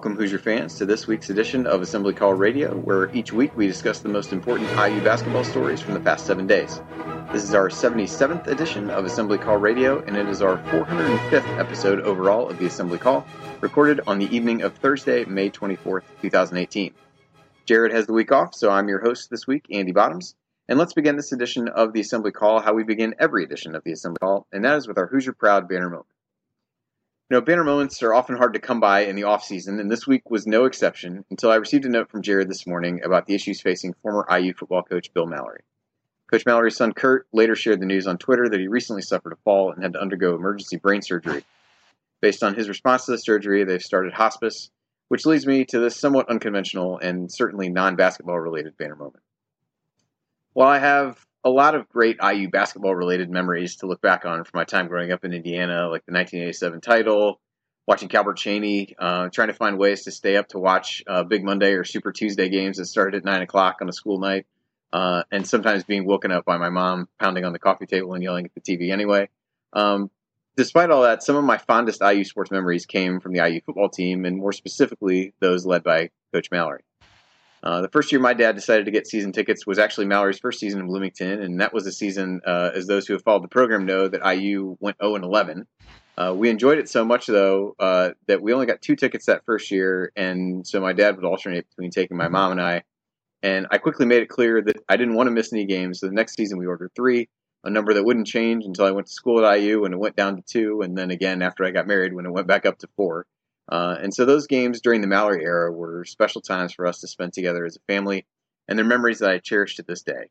welcome, Hoosier fans, to this week's edition of Assembly Call Radio, where each week we discuss the most important IU basketball stories from the past seven days. This is our 77th edition of Assembly Call Radio, and it is our 405th episode overall of the Assembly Call, recorded on the evening of Thursday, May 24th, 2018. Jerod has the week off, so I'm your host this week, Andy Bottoms. And let's begin this edition of the Assembly Call how we begin every edition of the Assembly Call, and that is with our Hoosier Proud banner moment. You know, banner moments are often hard to come by in the off season, and this week was no exception until I received a note from Jerod this morning about the issues facing former IU football coach Bill Mallory. Coach Mallory's son Kurt later shared the news on Twitter that he recently suffered a fall and had to undergo emergency brain surgery. Based on his response to the surgery, they've started hospice, which leads me to this somewhat unconventional and certainly non basketball related banner moment. While I have a lot of great IU basketball related memories to look back on from my time growing up in Indiana, like the 1987 title, watching Calbert Cheaney, uh, trying to find ways to stay up to watch uh, Big Monday or Super Tuesday games that started at 9 o'clock on a school night, uh, and sometimes being woken up by my mom pounding on the coffee table and yelling at the TV anyway. Um, despite all that, some of my fondest IU sports memories came from the IU football team, and more specifically, those led by Coach Mallory. Uh, the first year my dad decided to get season tickets was actually Mallory's first season in Bloomington, and that was a season, uh, as those who have followed the program know, that IU went 0 and 11. Uh, we enjoyed it so much, though, uh, that we only got two tickets that first year, and so my dad would alternate between taking my mom and I. And I quickly made it clear that I didn't want to miss any games. So the next season we ordered three, a number that wouldn't change until I went to school at IU, and it went down to two, and then again after I got married when it went back up to four. Uh, and so those games during the Mallory era were special times for us to spend together as a family, and they're memories that I cherish to this day.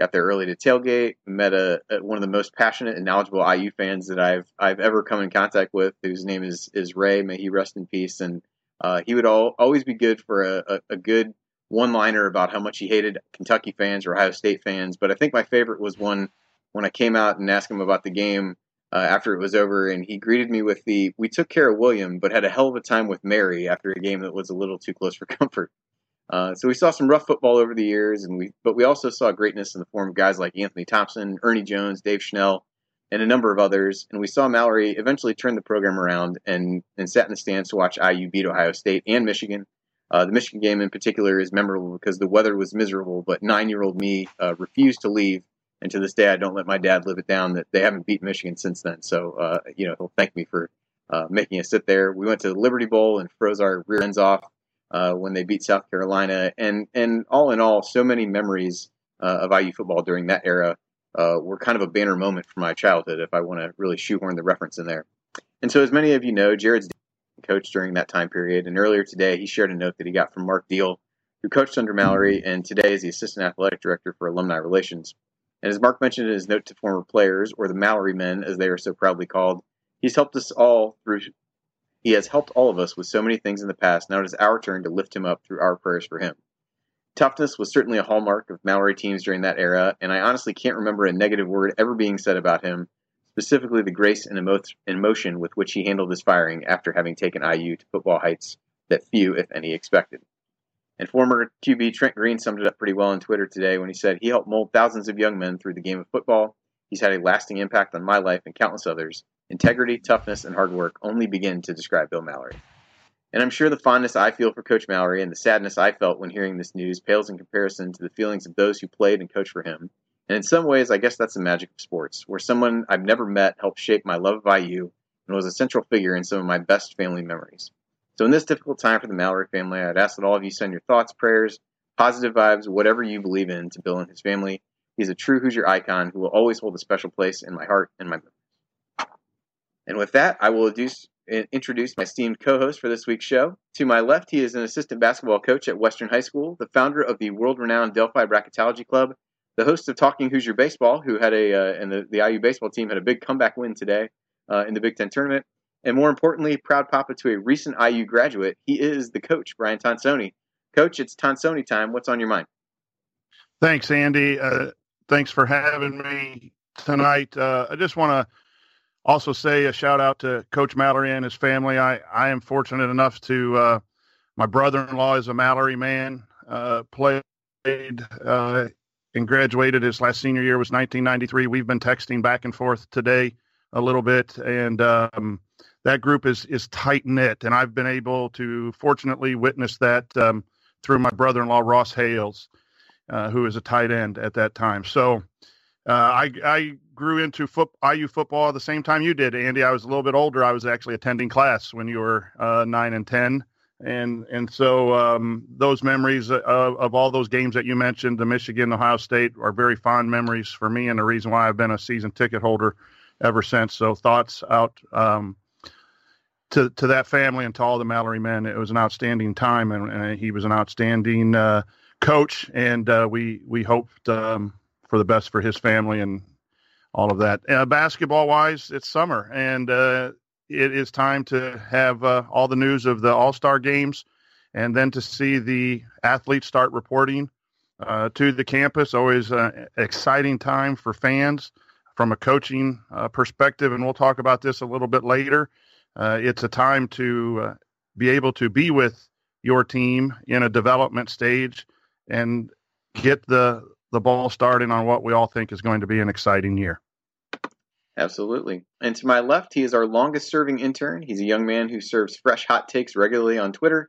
Got there early to tailgate, met a, a, one of the most passionate and knowledgeable IU fans that I've I've ever come in contact with, whose name is is Ray. May he rest in peace. And uh, he would all, always be good for a, a, a good one liner about how much he hated Kentucky fans or Ohio State fans. But I think my favorite was one when I came out and asked him about the game uh, after it was over, and he greeted me with the "We took care of William, but had a hell of a time with Mary" after a game that was a little too close for comfort. Uh, so we saw some rough football over the years, and we but we also saw greatness in the form of guys like Anthony Thompson, Ernie Jones, Dave Schnell, and a number of others. And we saw Mallory eventually turn the program around and and sat in the stands to watch IU beat Ohio State and Michigan. Uh, the Michigan game in particular is memorable because the weather was miserable, but nine-year-old me uh, refused to leave and to this day, I don't let my dad live it down that they haven't beat Michigan since then. So, uh, you know, he'll thank me for uh, making us sit there. We went to the Liberty Bowl and froze our rear ends off uh, when they beat South Carolina. And, and all in all, so many memories uh, of IU football during that era uh, were kind of a banner moment for my childhood, if I want to really shoehorn the reference in there. And so, as many of you know, Jerod's coach during that time period. And earlier today, he shared a note that he got from Mark Deal, who coached under Mallory and today is the assistant athletic director for alumni relations. And as Mark mentioned in his note to former players, or the Mallory men, as they are so proudly called, he's helped us all through. He has helped all of us with so many things in the past. Now it is our turn to lift him up through our prayers for him. Toughness was certainly a hallmark of Mallory teams during that era, and I honestly can't remember a negative word ever being said about him, specifically the grace and emotion with which he handled his firing after having taken IU to football heights that few, if any, expected. And former QB Trent Green summed it up pretty well on Twitter today when he said, He helped mold thousands of young men through the game of football. He's had a lasting impact on my life and countless others. Integrity, toughness, and hard work only begin to describe Bill Mallory. And I'm sure the fondness I feel for Coach Mallory and the sadness I felt when hearing this news pales in comparison to the feelings of those who played and coached for him. And in some ways, I guess that's the magic of sports, where someone I've never met helped shape my love of IU and was a central figure in some of my best family memories. So, in this difficult time for the Mallory family, I'd ask that all of you send your thoughts, prayers, positive vibes, whatever you believe in to Bill and his family. He's a true Hoosier icon who will always hold a special place in my heart and my memories. And with that, I will introduce, my esteemed co-host for this week's show. To my left, he is an assistant basketball coach at Western High School, the founder of the world-renowned Delphi Bracketology Club, the host of Talking Hoosier Baseball, who had a uh, and the, the IU baseball team had a big comeback win today uh, in the Big Ten tournament, and more importantly, proud papa to a recent IU graduate. He is the coach, Brian Tonsoni. Coach, it's Tonsoni time. What's on your mind? Thanks, Andy. Uh, thanks for having me tonight. Uh, I just want to also say a shout out to Coach Mallory and his family. I, I am fortunate enough to, uh, my brother in law is a Mallory man, uh, played uh, and graduated. His last senior year was 1993. We've been texting back and forth today a little bit, and um, that group is, is tight knit. And I've been able to fortunately witness that um, through my brother in law, Ross Hales, uh, who is a tight end at that time. So, uh, I, I grew into foot, IU football at the same time you did, Andy. I was a little bit older. I was actually attending class when you were uh, nine and ten, and and so um, those memories of, of, all those games that you mentioned, the Michigan, Ohio State, are very fond memories for me, and the reason why I've been a season ticket holder ever since. So thoughts out um, to to that family and to all the Mallory men. It was an outstanding time, and, and he was an outstanding uh, coach, and uh, we we hoped. Um, for the best for his family and all of that. Uh, basketball wise, it's summer and uh, it is time to have uh, all the news of the All Star games and then to see the athletes start reporting uh, to the campus. Always an exciting time for fans from a coaching perspective, and we'll talk about this a little bit later. Uh, it's a time to be able to be with your team in a development stage and get the the ball starting on what we all think is going to be an exciting year. Absolutely. And to my left, he is our longest serving intern. He's a young man who serves fresh hot takes regularly on Twitter.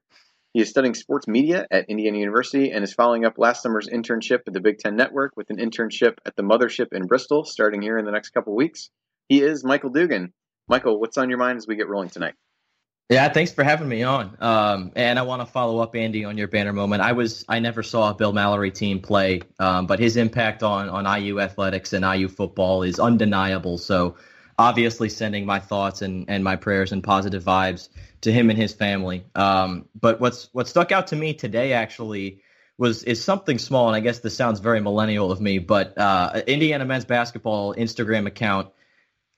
He is studying sports media at Indiana University and is following up last summer's internship at the Big Ten Network with an internship at the Mothership in Bristol starting here in the next couple weeks. He is Michael Dugan. Michael, what's on your mind as we get rolling tonight? Yeah, thanks for having me on. Um, and I want to follow up, Andy, on your banner moment. I was I never saw a Bill Mallory team play, um, but his impact on on IU athletics and IU football is undeniable. So obviously, sending my thoughts and and my prayers and positive vibes to him and his family. Um, but what's what stuck out to me today actually was is something small, and I guess this sounds very millennial of me, but uh, Indiana men's basketball Instagram account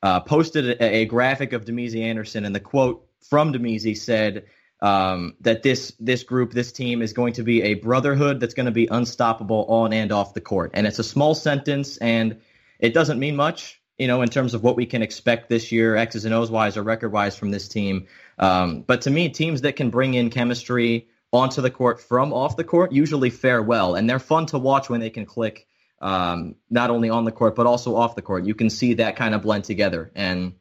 uh, posted a, a graphic of Damezi Anderson, and the quote from Damezi said um, that this this group, this team, is going to be a brotherhood that's going to be unstoppable on and off the court. And it's a small sentence, and it doesn't mean much, you know, in terms of what we can expect this year, X's and O's wise or record wise from this team. Um, but to me, teams that can bring in chemistry onto the court from off the court usually fare well, and they're fun to watch when they can click. Um, not only on the court but also off the court. You can see that kind of blend together, and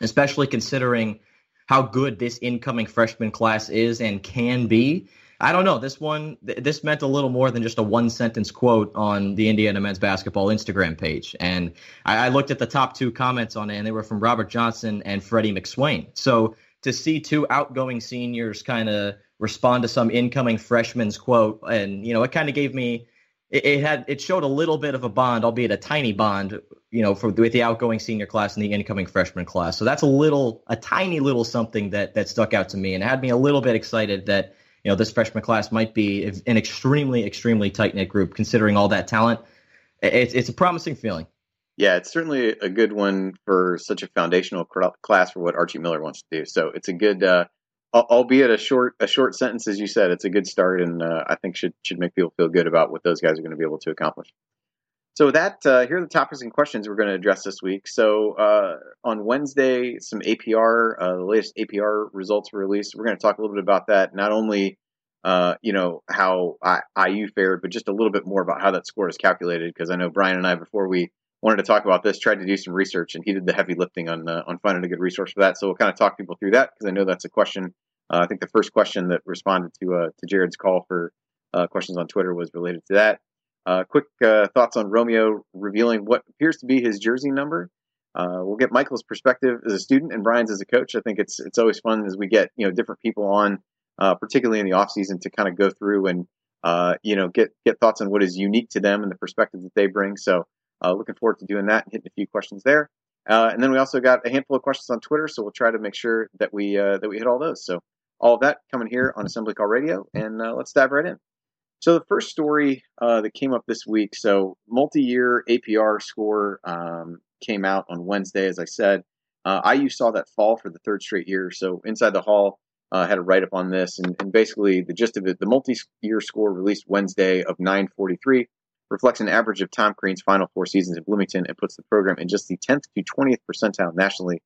especially considering how good this incoming freshman class is and can be. I don't know. This one, th- this meant a little more than just a one sentence quote on the Indiana men's basketball Instagram page. And I, I looked at the top two comments on it, and they were from Robert Johnson and Freddie McSwain. So to see two outgoing seniors kind of respond to some incoming freshman's quote, and you know, it kind of gave me it, it, had it showed a little bit of a bond, albeit a tiny bond, you know, for with the outgoing senior class and the incoming freshman class. So that's a little, a tiny little something that that stuck out to me and had me a little bit excited that you know this freshman class might be an extremely, extremely tight knit group considering all that talent. It's it's a promising feeling. Yeah, it's certainly a good one for such a foundational class for what Archie Miller wants to do. So it's a good. Uh, albeit a short a short sentence, as you said, it's a good start, and uh, I think should should make people feel good about what those guys are going to be able to accomplish. So that, uh, here are the topics and questions we're going to address this week. So uh, on Wednesday, some APR, uh, the latest APR results were released. We're going to talk a little bit about that, not only uh, you know how I, IU fared, but just a little bit more about how that score is calculated. Because I know Brian and I, before we wanted to talk about this, tried to do some research, and he did the heavy lifting on uh, on finding a good resource for that. So we'll kind of talk people through that because I know that's a question uh, I think the first question that responded to uh, to Jerod's call for uh, questions on Twitter was related to that. Uh, quick uh, thoughts on Romeo revealing what appears to be his jersey number. Uh, we'll get Michael's perspective as a student and Brian's as a coach. I think it's it's always fun as we get you know different people on, particularly in the off season, to kind of go through and you know get get thoughts on what is unique to them and the perspective that they bring. So looking forward to doing that and hitting a few questions there. And then we also got a handful of questions on Twitter, so we'll try to make sure that we that we hit all those. So all of that coming here on Assembly Call Radio, and uh, let's dive right in. So the first story uh, that came up this week, so multi-year APR score um, came out on Wednesday, as I said. Uh, IU saw that fall for the third straight year. So Inside the Hall uh, had a write-up on this, and, and basically the gist of it, the multi-year score released Wednesday of 943 reflects an average of Tom Crean's final four seasons in Bloomington and puts the program in just the 10th to 20th percentile nationally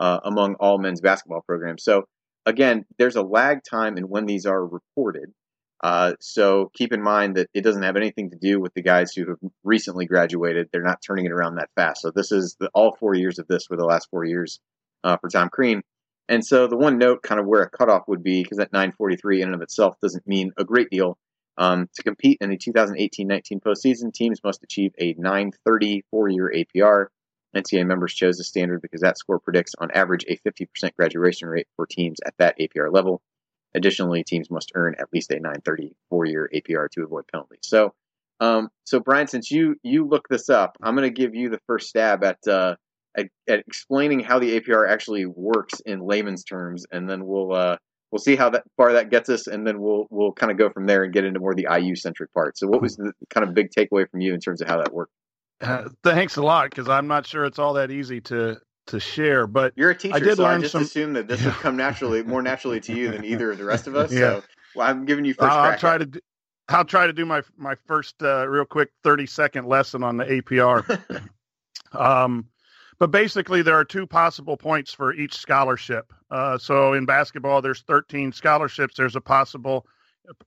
uh, among all men's basketball programs. So again, there's a lag time in when these are reported. Uh, so keep in mind that it doesn't have anything to do with the guys who have recently graduated. They're not turning it around that fast. So this is the, all four years of this were the last four years uh, for Tom Crean. And so the one note, kind of where a cutoff would be, because that 943 in and of itself doesn't mean a great deal. Um, to compete in the 2018-19 postseason, teams must achieve a 930 four-year APR. NCAA members chose the standard because that score predicts, on average, a 50% graduation rate for teams at that APR level. Additionally, teams must earn at least a 930 four-year APR to avoid penalties. So, um, so Brian, since you you look this up, I'm going to give you the first stab at, uh, at, at explaining how the APR actually works in layman's terms, and then we'll uh, we'll see how that far that gets us, and then we'll we'll kind of go from there and get into more the IU centric part. So, what was the kind of big takeaway from you in terms of how that worked? Uh, thanks a lot, because I'm not sure it's all that easy to to share. But you're a teacher, I did so learn I just some... assume that this yeah. would come naturally, more naturally to you than either of the rest of us. Yeah. So well, I'm giving you 1st I'll try to. Do, I'll try to do my my first uh, real quick 30 second lesson on the APR. um, but basically, there are two possible points for each scholarship. Uh, so in basketball, there's 13 scholarships. There's a possible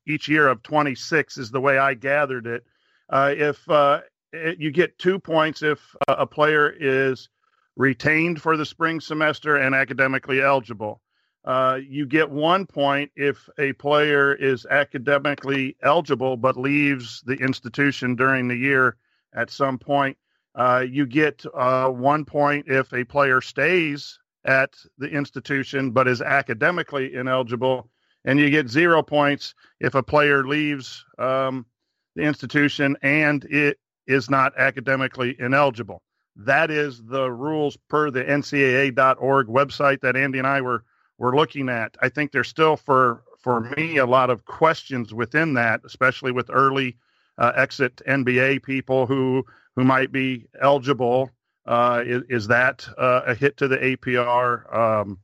each year of 26 is the way I gathered it. Uh, if uh, it, you get two points if a player is retained for the spring semester and academically eligible. Uh, you get one point if a player is academically eligible but leaves the institution during the year at some point. Uh, you get uh, one point if a player stays at the institution but is academically ineligible, and you get zero points if a player leaves um, the institution and it is not academically ineligible. That is the rules per the NCAA.org website that Andy and I were were looking at. I think there's still for for me a lot of questions within that, especially with early uh, exit NBA people who who might be eligible. Uh, is, is, that uh, a hit to the APR? Um,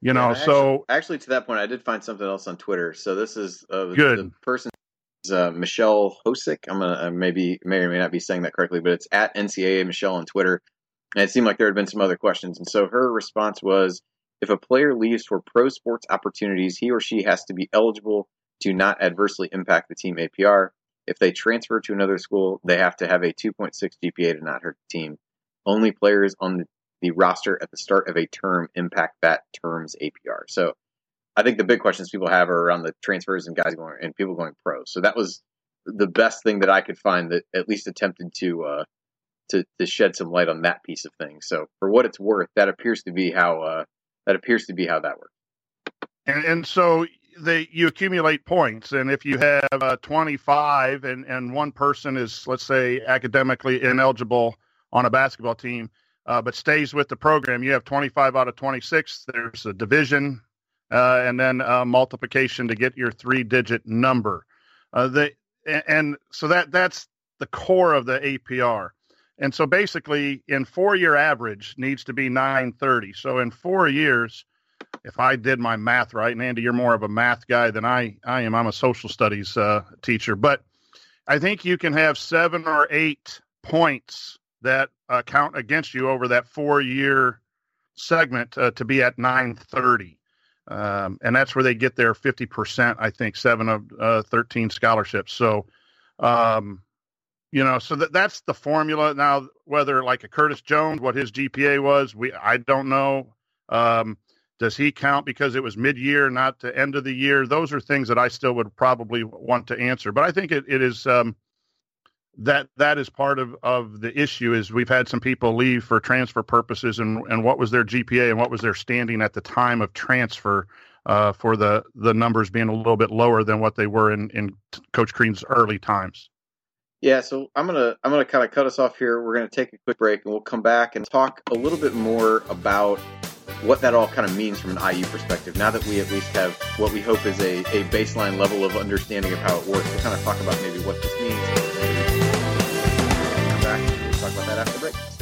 you know, actually, so actually, to that point, I did find something else on Twitter. So this is uh, good. The person uh, Michelle Hosick. I'm gonna uh, maybe may or may not be saying that correctly, but it's at NCAA Michelle on Twitter. And it seemed like there had been some other questions, and so her response was, if a player leaves for pro sports opportunities, he or she has to be eligible to not adversely impact the team APR. If they transfer to another school, they have to have a 2.6 GPA to not hurt the team. Only players on the, the roster at the start of a term impact that term's APR. So I think the big questions people have are around the transfers and guys going and people going pro. So that was the best thing that I could find that at least attempted to uh, to to shed some light on that piece of things. So for what it's worth, that appears to be how uh, that appears to be how that works. And, and so they you accumulate points, and if you have uh, 25 and and one person is let's say academically ineligible on a basketball team, uh, but stays with the program, you have 25 out of 26. There's a division, uh, and then multiplication to get your three-digit number. Uh, they and, and so that that's the core of the APR. And so basically, in four year average needs to be 930. So in four years, if I did my math right, and Andy, you're more of a math guy than I, I am. I'm a social studies uh, teacher, but I think you can have seven or eight points that uh, count against you over that four year segment uh, to be at 930. Um, and that's where they get their 50%, I think, seven of uh, 13 scholarships. So, um, you know, so that, that's the formula. Now, whether like a Curtis Jones, what his GPA was, we I don't know. Um, does he count because it was mid-year, not the end of the year? Those are things that I still would probably want to answer. But I think it, it is um, that that is part of, of the issue. Is we've had some people leave for transfer purposes, and and what was their GPA and what was their standing at the time of transfer uh, for the the numbers being a little bit lower than what they were in in Coach Crean's early times. Yeah, so I'm gonna I'm gonna kind of cut us off here. We're gonna take a quick break, and we'll come back and talk a little bit more about what that all kind of means from an IU perspective. Now that we at least have what we hope is a, a baseline level of understanding of how it works, we'll kind of talk about maybe what this means.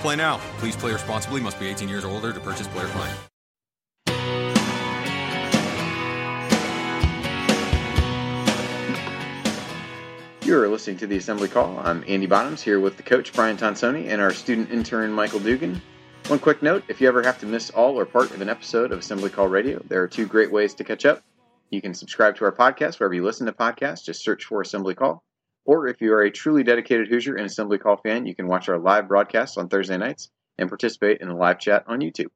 Play now. Please play responsibly. Must be 18 years or older to purchase player client. You're listening to the Assembly Call. I'm Andy Bottoms here with the coach Brian Tonsoni and our student intern Michael Dugan. One quick note if you ever have to miss all or part of an episode of Assembly Call Radio, there are two great ways to catch up. You can subscribe to our podcast wherever you listen to podcasts, just search for Assembly Call. Or if you are a truly dedicated Hoosier and Assembly Call fan, you can watch our live broadcasts on Thursday nights and participate in the live chat on YouTube.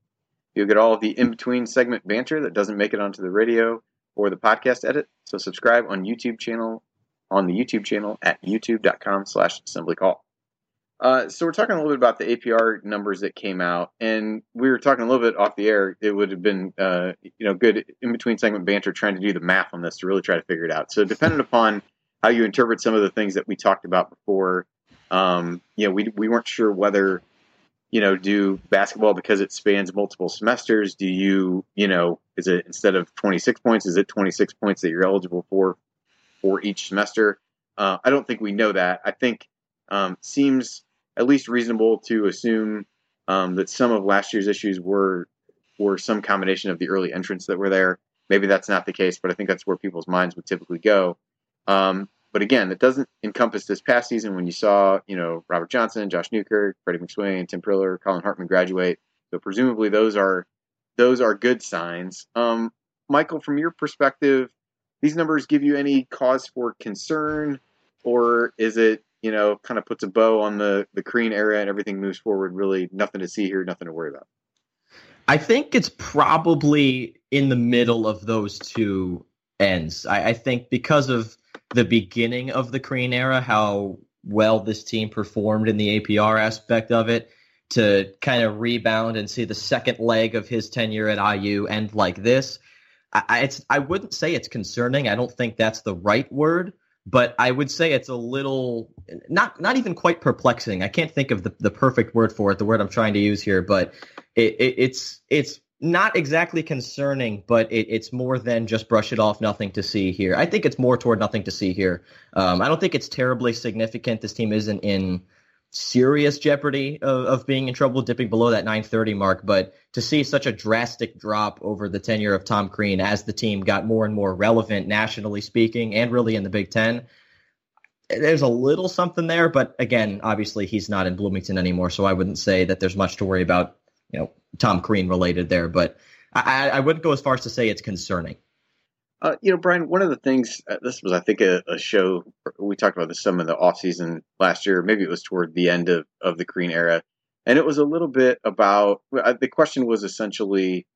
You'll get all of the in between segment banter that doesn't make it onto the radio or the podcast edit. So subscribe on YouTube channel on the YouTube channel at youtube.com slash assembly call. Uh, so we're talking a little bit about the APR numbers that came out, and we were talking a little bit off the air. It would have been, uh, you know, good in between segment banter trying to do the math on this to really try to figure it out. So depending upon how you interpret some of the things that we talked about before, um, you know, we we weren't sure whether, you know, do basketball because it spans multiple semesters. Do you, you know, is it instead of 26 points, is it 26 points that you're eligible for for each semester. Uh, I don't think we know that. I think um, seems at least reasonable to assume um, that some of last year's issues were were some combination of the early entrants that were there. Maybe that's not the case, but I think that's where people's minds would typically go. Um, but again, it doesn't encompass this past season when you saw, you know, Robert Johnson, Josh Newkirk, Freddie McSwain, Tim Priller, Collin Hartman graduate. So presumably those are those are good signs. Um, Michael, from your perspective, these numbers give you any cause for concern, or is it you know kind of puts a bow on the the Crean era and everything moves forward? Really, nothing to see here, nothing to worry about. I think it's probably in the middle of those two ends. I, I think because of the beginning of the Crean era, how well this team performed in the APR aspect of it, to kind of rebound and see the second leg of his tenure at IU end like this I, it's I wouldn't say it's concerning. I don't think that's the right word, but I would say it's a little not not even quite perplexing. I can't think of the, the perfect word for it, the word I'm trying to use here, but it, it, it's it's not exactly concerning, but it, it's more than just brush it off, nothing to see here. I think it's more toward nothing to see here. Um, I don't think it's terribly significant. This team isn't in serious jeopardy of, of being in trouble, dipping below that 930 mark. But to see such a drastic drop over the tenure of Tom Crean as the team got more and more relevant nationally speaking and really in the Big Ten, there's a little something there. But again, obviously he's not in Bloomington anymore, so I wouldn't say that there's much to worry about, you know, Tom Crean related there. But I, I wouldn't go as far as to say it's concerning. Uh, you know, Brian, one of the things, uh, this was, I think, a, a, show, we talked about this some in the offseason last year. Maybe it was toward the end of, of the Crean era. And it was a little bit about uh, the question was essentially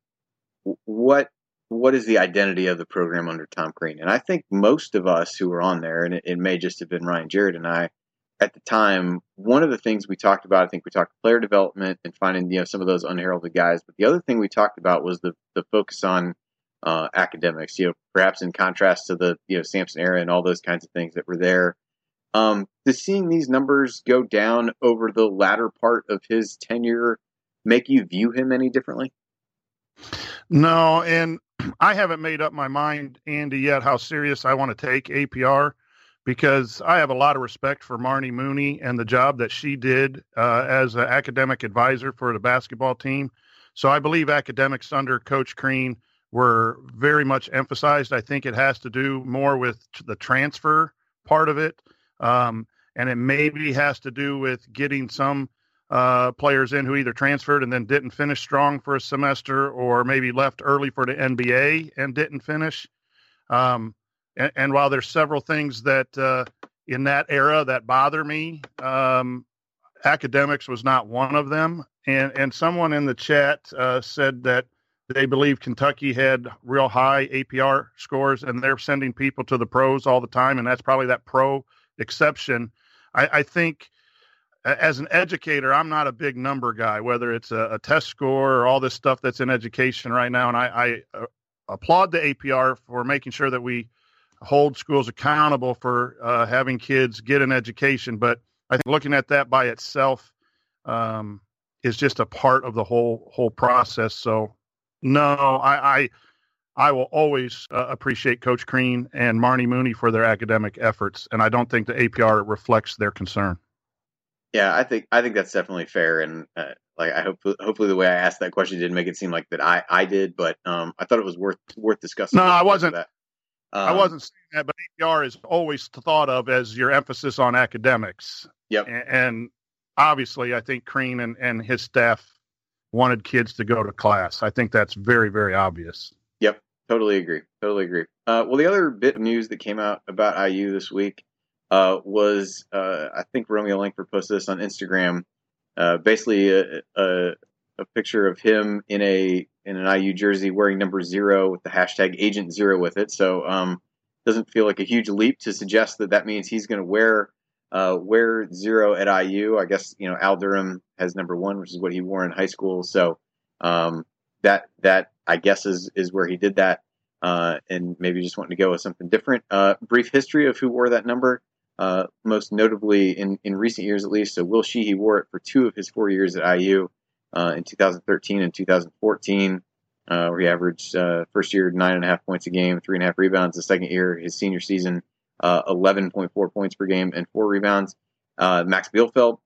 what what is the identity of the program under Tom Crean? And I think most of us who were on there, and it, it, may just have been Ryan Jarrett and I at the time, one of the things we talked about, I think we talked player development and finding you know some of those unheralded guys. But the other thing we talked about was the the focus on uh, academics. You know, perhaps in contrast to the you know Sampson era and all those kinds of things that were there. Um, does seeing these numbers go down over the latter part of his tenure make you view him any differently? No, and I haven't made up my mind, Andy, yet how serious I want to take APR because I have a lot of respect for Marnie Mooney and the job that she did uh, as an academic advisor for the basketball team. So I believe academics under Coach Crean were very much emphasized. I think it has to do more with the transfer part of it. Um, and it maybe has to do with getting some uh, players in who either transferred and then didn't finish strong for a semester or maybe left early for the NBA and didn't finish. Um, and, and, while there's several things that, uh, in that era that bother me. Um, academics was not one of them. And and someone in the chat uh, said that they believe Kentucky had real high APR scores, and they're sending people to the pros all the time, and that's probably that pro exception. I, I think as an educator, I'm not a big number guy, whether it's a, a, test score or all this stuff that's in education right now. And I, I uh, applaud the APR for making sure that we hold schools accountable for uh, having kids get an education. But I think looking at that by itself um, is just a part of the whole whole process. So, no, I I, I will always uh, appreciate Coach Crean and Marnie Mooney for their academic efforts, and I don't think the APR reflects their concern. Yeah, I think I think that's definitely fair, and uh, like I hope hopefully the way I asked that question didn't make it seem like that I I did, but um, I thought it was worth worth discussing. No, I wasn't. Um, I wasn't saying that, but APR is always thought of as your emphasis on academics. Yep. And, and obviously, I think Crean and, and his staff wanted kids to go to class. I think that's very, very obvious. Yep. Totally agree. Totally agree. Uh, well, the other bit of news that came out about IU this week uh, was uh, I think Romeo Langford posted this on Instagram. Uh, basically, a, a, a, picture of him in a in an IU jersey wearing number zero with the hashtag Agent Zero with it. So, um, doesn't feel like a huge leap to suggest that that means he's going to wear uh, wear zero at IU. I guess you know Al Durham has number one, which is what he wore in high school. So um, that that I guess is is where he did that. Uh, and maybe just wanting to go with something different. Uh, brief history of who wore that number uh, most notably in, in recent years at least. So Will Sheehey wore it for two of his four years at IU uh, in 2013 and 2014, uh, where he averaged uh, first year nine and a half points a game, three and a half rebounds. The second year, his senior season, 11.4 uh, points per game and four rebounds. Uh, Max Bielfeldt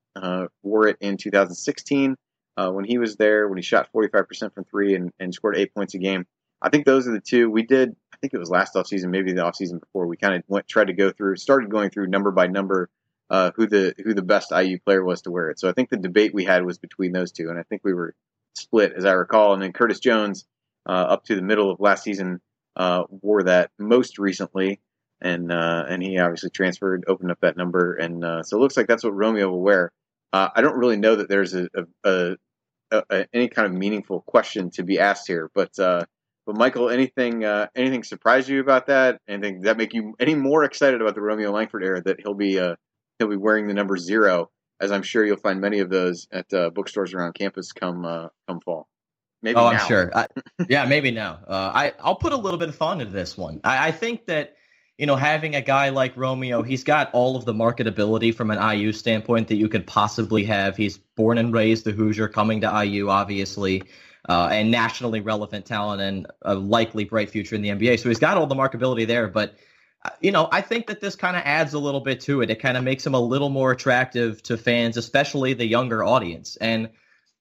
wore it in 2016 when he was there, when he shot 45% from three and, and scored eight points a game. I think those are the two. We did I think it was last offseason, maybe the offseason before, we kind of went tried to go through, started going through number by number uh, who the who the best IU player was to wear it. So I think the debate we had was between those two, and I think we were split, as I recall. And then Curtis Jones, uh, up to the middle of last season, uh, wore that most recently, and uh, and he obviously transferred, opened up that number, and uh, so it looks like that's what Romeo will wear. Uh, I don't really know that there's a, a, a, a, any kind of meaningful question to be asked here, but but Michael, anything uh, anything surprise you about that? Anything that make you any more excited about the Romeo Langford era that he'll be uh, he'll be wearing the number zero? As I'm sure you'll find many of those at uh, bookstores around campus come uh, come fall. Maybe oh, now. I'm sure. I, yeah, maybe now. Uh, I I'll put a little bit of fun into this one. I, I think that you know, having a guy like Romeo, he's got all of the marketability from an IU standpoint that you could possibly have. He's born and raised the Hoosier, coming to IU, obviously uh, and nationally relevant talent and a likely bright future in the NBA. So he's got all the markability there, but you know, I think that this kind of adds a little bit to it. It kind of makes him a little more attractive to fans, especially the younger audience. And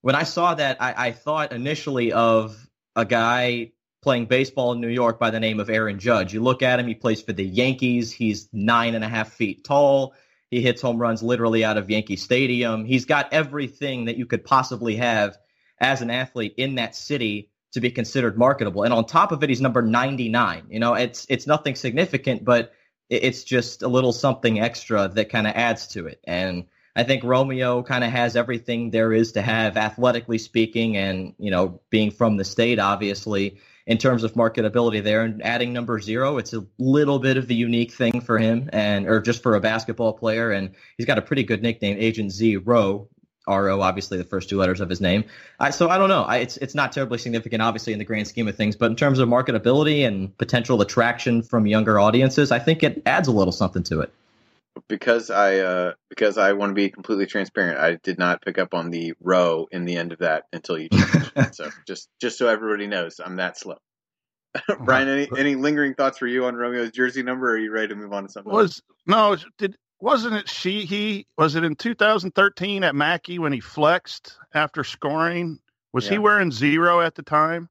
when I saw that, I, I thought initially of a guy playing baseball in New York by the name of Aaron Judge. You look at him, he plays for the Yankees. He's nine and a half feet tall. He hits home runs literally out of Yankee Stadium. He's got everything that you could possibly have as an athlete in that city to be considered marketable. And on top of it, he's number 99. You know, it's it's nothing significant, but it's just a little something extra that kind of adds to it. And I think Romeo kind of has everything there is to have, athletically speaking, and you know, being from the state, obviously, in terms of marketability there. And adding number zero, it's a little bit of a unique thing for him, and or just for a basketball player. And he's got a pretty good nickname, Agent Zero, RO, obviously the first two letters of his name. I, so I don't know. I, it's it's not terribly significant, obviously, in the grand scheme of things. But in terms of marketability and potential attraction from younger audiences, I think it adds a little something to it. Because I uh, because I want to be completely transparent, I did not pick up on the row in the end of that until you changed. so just just so everybody knows, I'm that slow. Brian, any any lingering thoughts for you on Romeo's jersey number? Or are you ready to move on to something? Was else? no? Did wasn't it Sheehey was it in 2013 at Mackey when he flexed after scoring? Was yeah. he wearing zero at the time?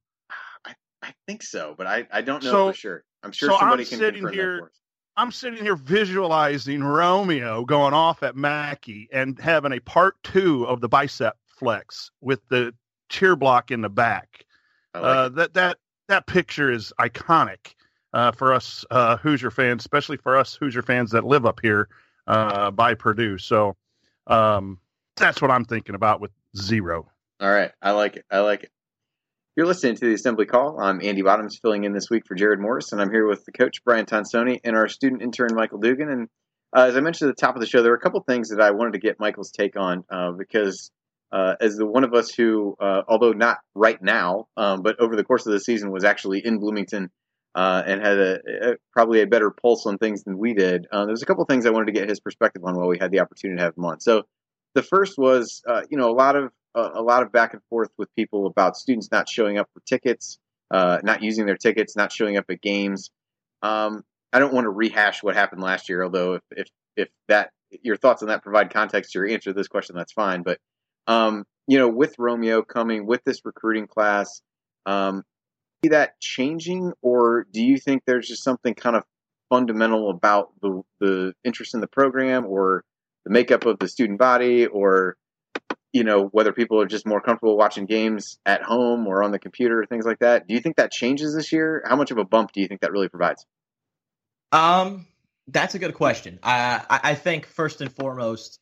I, I think so, but I, I don't know so, for sure. I'm sure so somebody I'm can sitting here, I'm sitting here visualizing Romeo going off at Mackey and having a part two of the bicep flex with the cheer block in the back. Like uh, that that that picture is iconic uh, for us uh, Hoosier fans, especially for us Hoosier fans that live up here uh, by Purdue. So um, that's what I'm thinking about with zero. All right, I like it. I like it. You're listening to the Assembly Call. I'm Andy Bottoms, filling in this week for Jerod Morris, and I'm here with the coach Brian Tonsoni and our student intern Michael Dugan. And uh, as I mentioned at the top of the show, there were a couple things that I wanted to get Michael's take on uh, because uh, as the one of us who, uh, although not right now, um, but over the course of the season was actually in Bloomington uh, and had a, a, probably a better pulse on things than we did. Uh, there's a couple things I wanted to get his perspective on while we had the opportunity to have him on. So the first was, uh, you know, a lot of a lot of back and forth with people about students not showing up for tickets, uh, not using their tickets, not showing up at games. Um, I don't want to rehash what happened last year, although if if if that your thoughts on that provide context to your answer to this question, that's fine. But um, you know, with Romeo coming with this recruiting class, um, that changing, or do you think there's just something kind of fundamental about the the interest in the program, or the makeup of the student body, or you know whether people are just more comfortable watching games at home or on the computer, things like that? Do you think that changes this year? How much of a bump do you think that really provides? Um, that's a good question. I I think first and foremost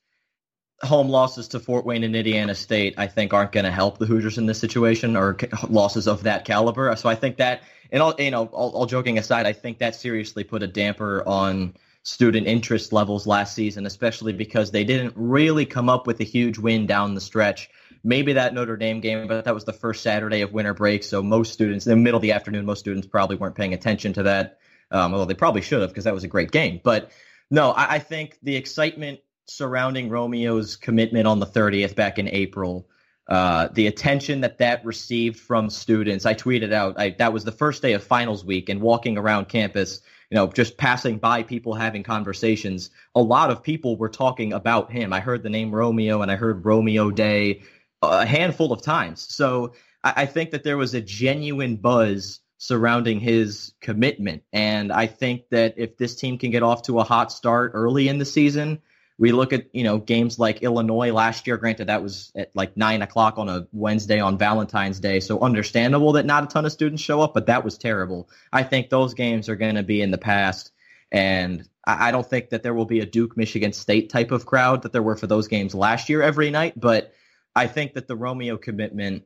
home losses to Fort Wayne and Indiana State, I think, aren't going to help the Hoosiers in this situation, or losses of that caliber. So I think that, and all you know, all, all, joking aside, I think that seriously put a damper on student interest levels last season, especially because they didn't really come up with a huge win down the stretch. Maybe that Notre Dame game, but that was the first Saturday of winter break, so most students, in the middle of the afternoon, most students probably weren't paying attention to that. Um, although they probably should have because that was a great game. But no, I, I think the excitement surrounding Romeo's commitment on the 30th back in April, uh, the attention that that received from students. I tweeted out I, that was the first day of finals week and walking around campus, you know, just passing by people having conversations. A lot of people were talking about him. I heard the name Romeo and I heard Romeo Day a handful of times. So I, I think that there was a genuine buzz surrounding his commitment. And I think that if this team can get off to a hot start early in the season, we look at you know games like Illinois last year. Granted, that was at like nine o'clock on a Wednesday on Valentine's Day, so understandable that not a ton of students show up. But that was terrible. I think those games are going to be in the past, and I, I don't think that there will be a Duke Michigan State type of crowd that there were for those games last year every night. But I think that the Romeo commitment,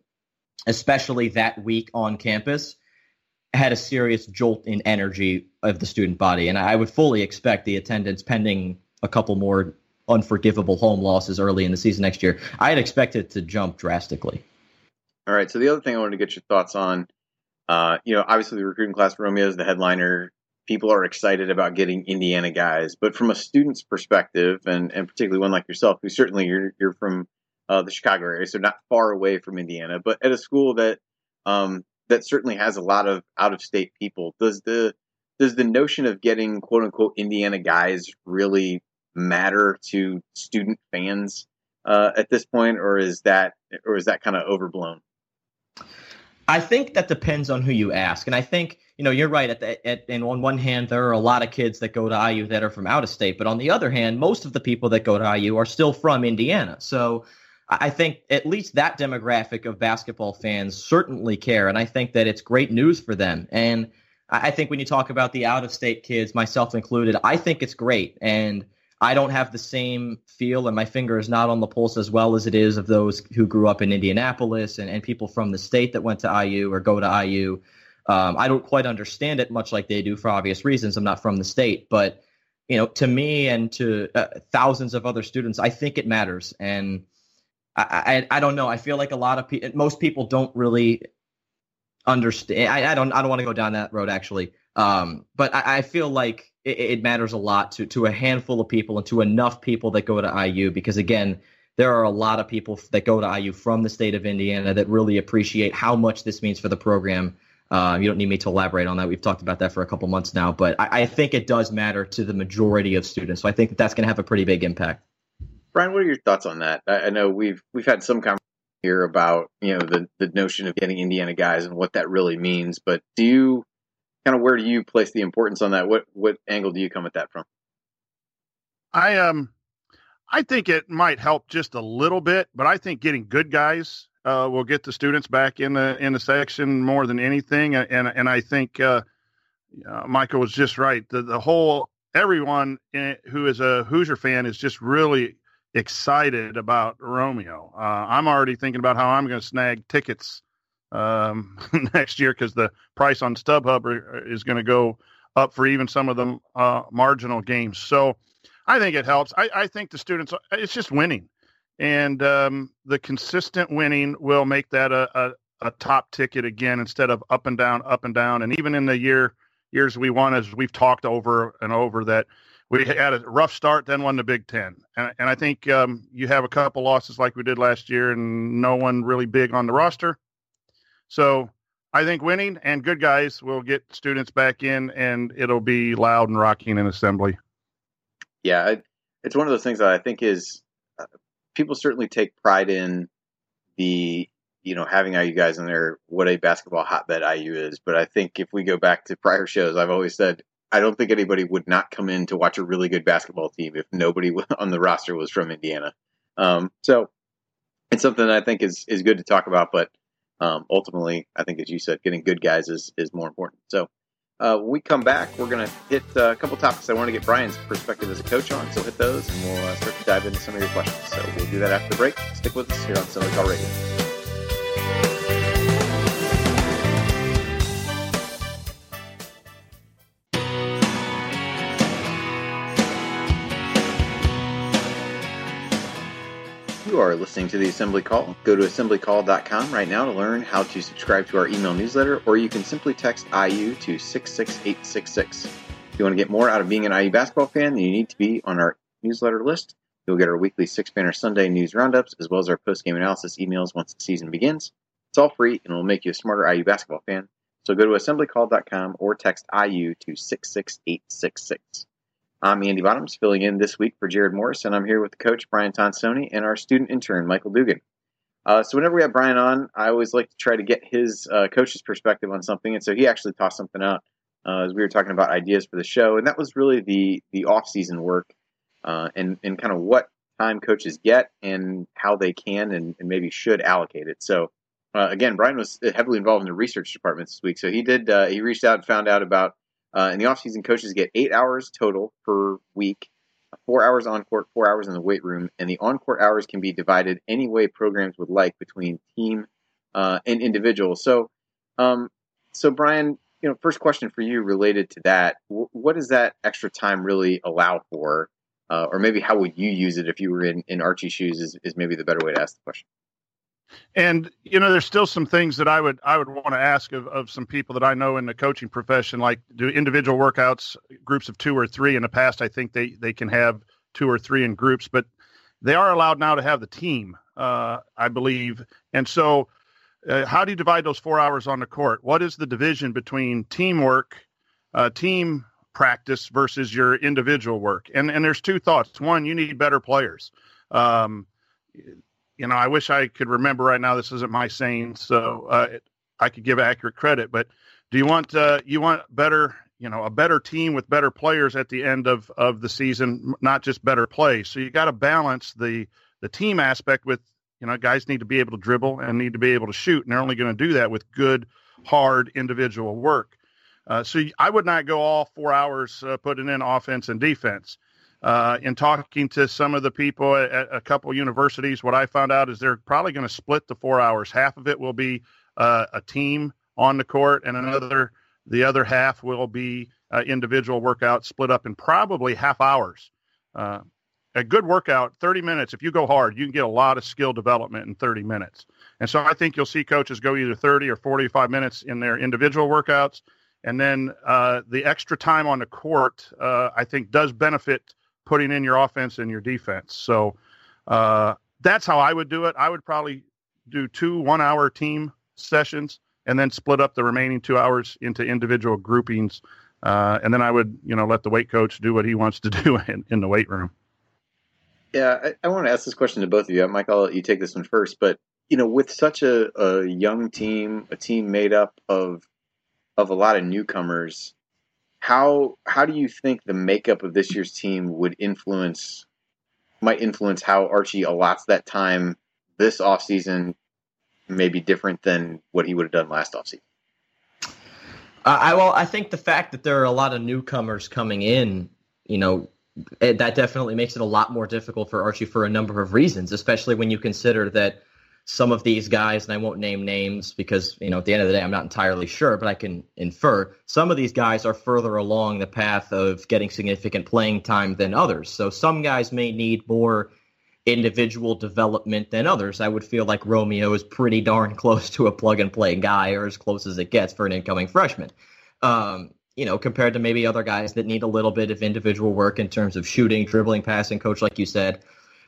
especially that week on campus, had a serious jolt in energy of the student body, and I would fully expect the attendance pending a couple more unforgivable home losses early in the season next year, I had expected to jump drastically. All right. So the other thing I wanted to get your thoughts on, uh, you know, obviously the recruiting class Romeo is the headliner. People are excited about getting Indiana guys, but from a student's perspective, and, and particularly one like yourself, who certainly you're, you're from uh, the Chicago area, so not far away from Indiana, but at a school that um, that certainly has a lot of out of state people. Does the does the notion of getting quote unquote Indiana guys really matter to student fans uh, at this point, or is that or is that kind of overblown? I think that depends on who you ask, and I think you know you're right. At, the, at and on one hand, there are a lot of kids that go to IU that are from out of state, but on the other hand, most of the people that go to IU are still from Indiana. So I think at least that demographic of basketball fans certainly care, and I think that it's great news for them. And I think when you talk about the out of state kids, myself included, I think it's great and I don't have the same feel, and my finger is not on the pulse as well as it is of those who grew up in Indianapolis and, and people from the state that went to IU or go to IU. Um, I don't quite understand it much like they do for obvious reasons. I'm not from the state, but you know, to me and to uh, thousands of other students, I think it matters. And I, I, I don't know. I feel like a lot of people, most people don't really understand. I, I don't, I don't want to go down that road actually. Um, but I, I feel like it, it, matters a lot to to a handful of people and to enough people that go to IU because again, there are a lot of people that go to IU from the state of Indiana that really appreciate how much this means for the program. Uh, you don't need me to elaborate on that. We've talked about that for a couple months now, but I, I think it does matter to the majority of students. So I think that that's going to have a pretty big impact. Brian, what are your thoughts on that? I, I know we've we've had some conversation here about you know the the notion of getting Indiana guys and what that really means, but do you kind of where do you place the importance on that? What what angle do you come at that from? I um I think it might help just a little bit, but I think getting good guys uh, will get the students back in the in the section more than anything. And and I think uh, uh, Michael was just right. The the whole everyone in, who is a Hoosier fan is just really excited about Romeo. Uh, I'm already thinking about how I'm going to snag tickets um, next year because the price on StubHub is going to go up for even some of the uh, marginal games. So I think it helps. I, I, think the students, it's just winning. And um, the consistent winning will make that a, a, a, top ticket again instead of up and down, up and down. And even in the year years we won, as we've talked over and over, that we had a rough start, then won the Big Ten. And, and I think um, you have a couple losses like we did last year, and no one really big on the roster. So I think winning and good guys will get students back in, and it'll be loud and rocking in assembly. Yeah, it's one of those things that I think is uh, people certainly take pride in the you know having IU guys in there. What a basketball hotbed IU is, but I think if we go back to prior shows, I've always said I don't think anybody would not come in to watch a really good basketball team if nobody on the roster was from Indiana. Um, so it's something I think is is good to talk about, but um, ultimately, I think as you said, getting good guys is is more important. So. Uh, when we come back, we're going to hit uh, a couple topics I want to get Brian's perspective as a coach on. So hit those, and we'll uh, start to dive into some of your questions. So we'll do that after the break. Stick with us here on Call Radio. You are listening to the Assembly Call. Go to assemblycall.com right now to learn how to subscribe to our email newsletter, or you can simply text IU to 66866. If you want to get more out of being an IU basketball fan, then you need to be on our newsletter list. You'll get our weekly six banner Sunday news roundups, as well as our post game analysis emails once the season begins. It's all free and will make you a smarter IU basketball fan. So go to assemblycall.com or text IU to 66866. I'm Andy Bottoms, filling in this week for Jerod Morris, and I'm here with the coach, Brian Tonsoni, and our student intern, Michael Dugan. Uh, so whenever we have Brian on, I always like to try to get his uh, coach's perspective on something, and so he actually tossed something out uh, as we were talking about ideas for the show, and that was really the the off season work uh, and and kind of what time coaches get and how they can and, and maybe should allocate it. So uh, again, Brian was heavily involved in the research department this week, so he did uh, he reached out and found out about uh, in the offseason, coaches get eight hours total per week, four hours on court, four hours in the weight room, and the on court hours can be divided any way programs would like between team uh, and individual. So, um, so Brian, you know, first question for you related to that: w- what does that extra time really allow for, uh, or maybe how would you use it if you were in in Archie's shoes? Is, is maybe the better way to ask the question. And you know, there's still some things that I would I would want to ask of, of some people that I know in the coaching profession, like do individual workouts, groups of two or three. In the past, I think they they can have two or three in groups, but they are allowed now to have the team, uh, I believe. And so, uh, how do you divide those four hours on the court? What is the division between teamwork, uh, team practice versus your individual work? And and there's two thoughts. One, you need better players. Um, you know, I wish I could remember right now. This isn't my saying, so uh, I could give accurate credit. But do you want uh, you want better, you know, a better team with better players at the end of of the season, not just better play? So you got to balance the the team aspect with you know guys need to be able to dribble and need to be able to shoot, and they're only going to do that with good, hard individual work. Uh, so I would not go all four hours uh, putting in offense and defense uh, in talking to some of the people at a couple universities, what I found out is they're probably going to split the four hours. Half of it will be uh, a team on the court, and another the other half will be uh, individual workouts split up in probably half hours. Uh, a good workout, 30 minutes. If you go hard, you can get a lot of skill development in 30 minutes. And so I think you'll see coaches go either 30 or 45 minutes in their individual workouts. And then uh, the extra time on the court, uh, I think, does benefit putting in your offense and your defense. So uh, that's how I would do it. I would probably do two one hour team sessions and then split up the remaining two hours into individual groupings. Uh, and then I would, you know, let the weight coach do what he wants to do in, in the weight room. Yeah, I, I, want to ask this question to both of you. Mike, I'll let you take this one first. But you know, with such a, a young team, a team made up of of a lot of newcomers, how how do you think the makeup of this year's team would influence might influence how Archie allots that time this offseason maybe different than what he would have done last offseason? Uh, I well, I think the fact that there are a lot of newcomers coming in you know, it, that definitely makes it a lot more difficult for Archie for a number of reasons, especially when you consider that some of these guys, and I won't name names because, you know, at the end of the day, I'm not entirely sure, but I can infer some of these guys are further along the path of getting significant playing time than others. So some guys may need more individual development than others. I would feel like Romeo is pretty darn close to a plug and play guy or as close as it gets for an incoming freshman. Um, you know, compared to maybe other guys that need a little bit of individual work in terms of shooting, dribbling, passing, coach, like you said.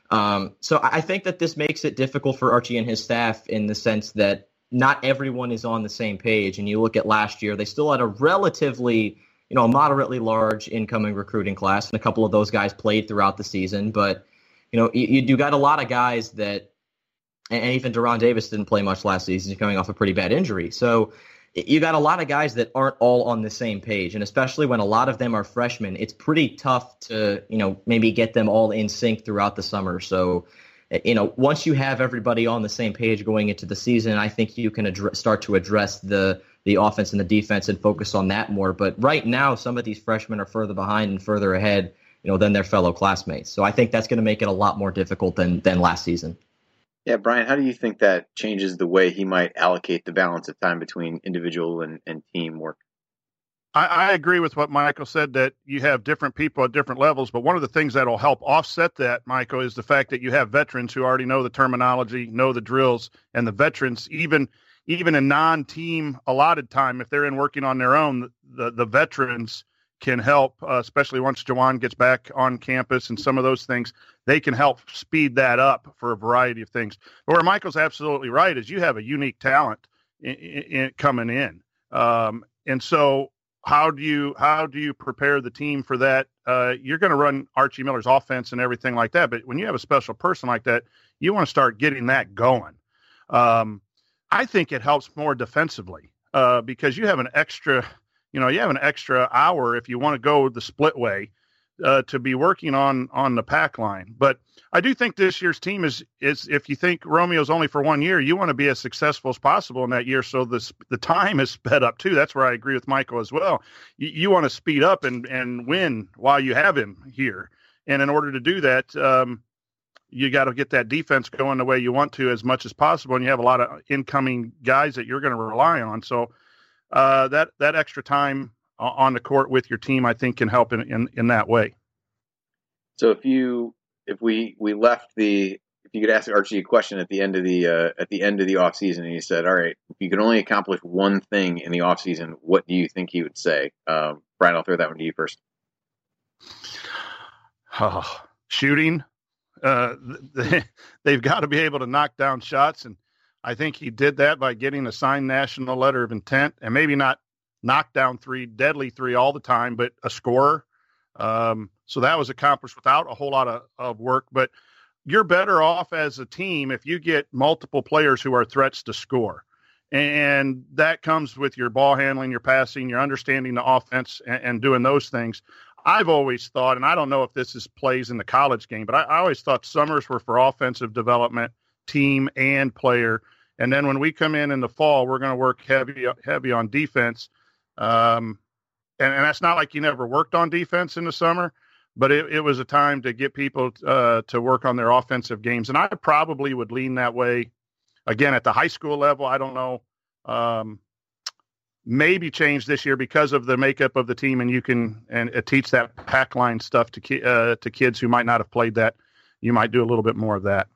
Um, so I think that this makes it difficult for Archie and his staff in the sense that not everyone is on the same page. And you look at last year, they still had a relatively, you know, a moderately large incoming recruiting class, and a couple of those guys played throughout the season. But you know, you, you got a lot of guys that, and even De'Ron Davis didn't play much last season. He's coming off a pretty bad injury. So you got a lot of guys that aren't all on the same page and especially when a lot of them are freshmen it's pretty tough to you know maybe get them all in sync throughout the summer. So eh, you know once you have everybody on the same page going into the season i think you can start to address the the offense and the defense and focus on that more. But right now some of these freshmen are further behind and further ahead you know than their fellow classmates. So i think that's going to make it a lot more difficult than than last season yeah, Brian, how do you think that changes the way he might allocate the balance of time between individual and, and team work? I, I, agree with what Michael said that you have different people at different levels, but one of the things that'll help offset that, Michael, is the fact that you have veterans who already know the terminology, know the drills, and the veterans, even even in non-team allotted time, if they're in working on their own, the the veterans can help, uh, especially once Juwan gets back on campus and some of those things, they can help speed that up for a variety of things. But where Michael's absolutely right is you have a unique talent in, in, in coming in, um, and so how do you how do you prepare the team for that? Uh, you're going to run Archie Miller's offense and everything like that, but when you have a special person like that, you want to start getting that going. Um, I think it helps more defensively uh, because you have an extra you know you have an extra hour if you want to go the split way uh, to be working on on the pack line. But I do think this year's team is is if you think Romeo's only for one year, you want to be as successful as possible in that year. So the the time is sped up too. That's where I agree with Michael as well. You, you want to speed up and and win while you have him here. And in order to do that, um, you got to get that defense going the way you want to as much as possible. And you have a lot of incoming guys that you're going to rely on. So uh, that that extra time on the court with your team, I think, can help in, in, in that way. So if you if we we left the if you could ask Archie a question at the end of the uh, at the end of the off season and he said, "All right, if you could only accomplish one thing in the off season, what do you think he would say?" Um, Brian, I'll throw that one to you first. Oh, shooting. Uh, they, they've got to be able to knock down shots and I think he did that by getting a signed national letter of intent and maybe not knock down three, deadly three all the time, but a scorer. Um, so that was accomplished without a whole lot of, of work. But you're better off as a team if you get multiple players who are threats to score. And that comes with your ball handling, your passing, your understanding the offense, and, and doing those things. I've always thought, and I don't know if this is plays in the college game, but I, I always thought summers were for offensive development, team and player and then when we come in in the fall, we're going to work heavy heavy on defense. Um, and, and that's not like you never worked on defense in the summer, but it, it was a time to get people uh, to work on their offensive games. And I probably would lean that way. Again, at the high school level, I don't know. Um, maybe change this year because of the makeup of the team, and you can and uh, teach that pack line stuff to ki- uh, to kids who might not have played that. You might do a little bit more of that.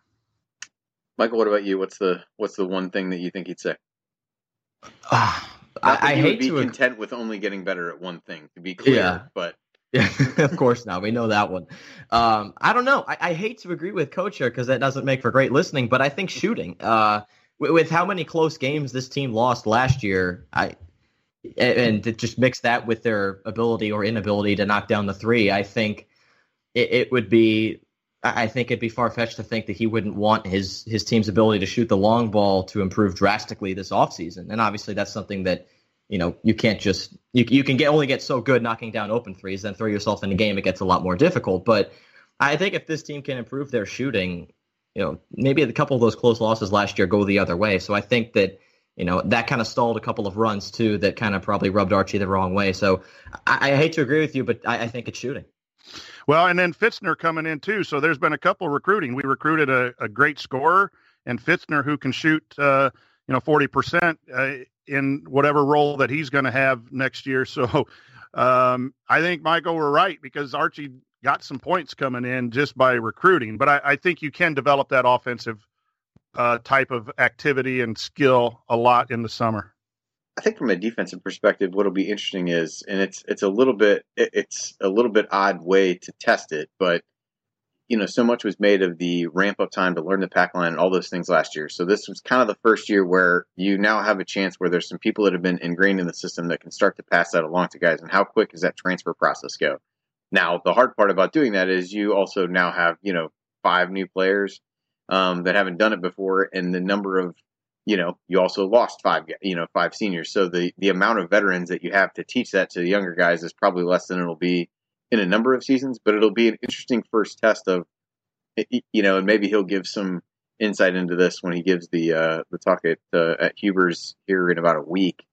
Michael, what about you? What's the what's the one thing that you think he'd say? Uh, I, I hate be to content with only getting better at one thing. To be clear, yeah. but yeah, of course now we know that one. Um, I don't know. I, I, hate to agree with Coach here because that doesn't make for great listening. But I think shooting, uh, with, with, how many close games this team lost last year, I and to just mix that with their ability or inability to knock down the three, I think it, it would be I think it'd be far fetched to think that he wouldn't want his his team's ability to shoot the long ball to improve drastically this offseason. And obviously that's something that, you know, you can't just you you can get only get so good knocking down open threes, then throw yourself in the game, it gets a lot more difficult. But I think if this team can improve their shooting, you know, maybe a couple of those close losses last year go the other way. So I think that you know that kind of stalled a couple of runs too that kind of probably rubbed Archie the wrong way. So I, I hate to agree with you, but I, I think it's shooting. Well, and then Fitzner coming in too. So there's been a couple recruiting. We recruited a, a great scorer and Fitzner who can shoot, uh, you know, 40% uh, in whatever role that he's going to have next year. So um, I think Michael were right because Archie got some points coming in just by recruiting. But I, I think you can develop that offensive uh, type of activity and skill a lot in the summer. I think from a defensive perspective, what'll be interesting is, and it's it's a little bit it's a little bit odd way to test it, but you know, so much was made of the ramp up time to learn the pack line and all those things last year. So this was kind of the first year where you now have a chance where there's some people that have been ingrained in the system that can start to pass that along to guys. And how quick does that transfer process go? Now, the hard part about doing that is you also now have, you know, five new players um, that haven't done it before, and the number of you know, you also lost five, you know, five seniors. So the, the amount of veterans that you have to teach that to the younger guys is probably less than it'll be in a number of seasons, but it'll be an interesting first test of, you know, and maybe he'll give some insight into this when he gives the, uh, the talk at, uh, at Huber's here in about a week.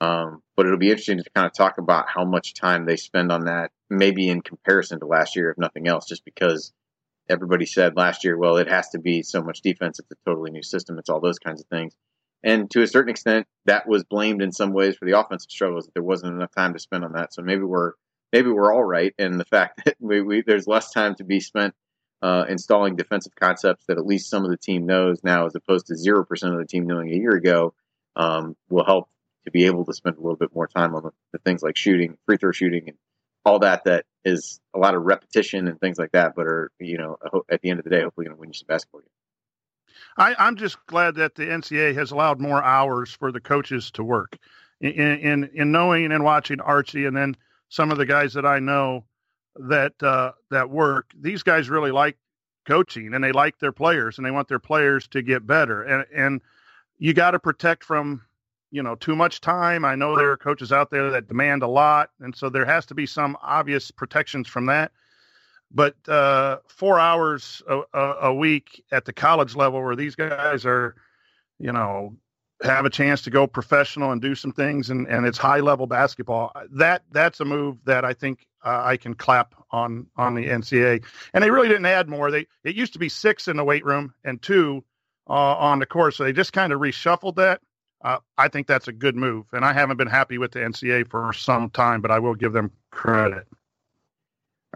Um, but it'll be interesting to kind of talk about how much time they spend on that, maybe in comparison to last year, if nothing else, just because everybody said last year, well, it has to be so much defense. It's a totally new system. It's all those kinds of things. And to a certain extent, that was blamed in some ways for the offensive struggles that there wasn't enough time to spend on that. So maybe we're maybe we're all right. And the fact that we, we there's less time to be spent uh, installing defensive concepts that at least some of the team knows now, as opposed to zero percent of the team knowing a year ago, um, will help to be able to spend a little bit more time on the, the things like shooting, free throw shooting, and all that that is a lot of repetition and things like that, but are you know at the end of the day, hopefully going to win you some basketball games. I, am just glad that the NCAA has allowed more hours for the coaches to work. In, in in knowing and watching Archie, and then some of the guys that I know that uh, that work, these guys really like coaching and they like their players and they want their players to get better. And and you got to protect from you know too much time. I know there are coaches out there that demand a lot, and so there has to be some obvious protections from that. But uh, four hours a, a, week at the college level, where these guys are, you know, have a chance to go professional and do some things, and, and it's high level basketball. That that's a move that I think uh, I can clap on on the NCAA. And they really didn't add more. They it used to be six in the weight room and two uh, on the course, so they just kind of reshuffled that uh, I think that's a good move. And I haven't been happy with the NCAA for some time, but I will give them credit.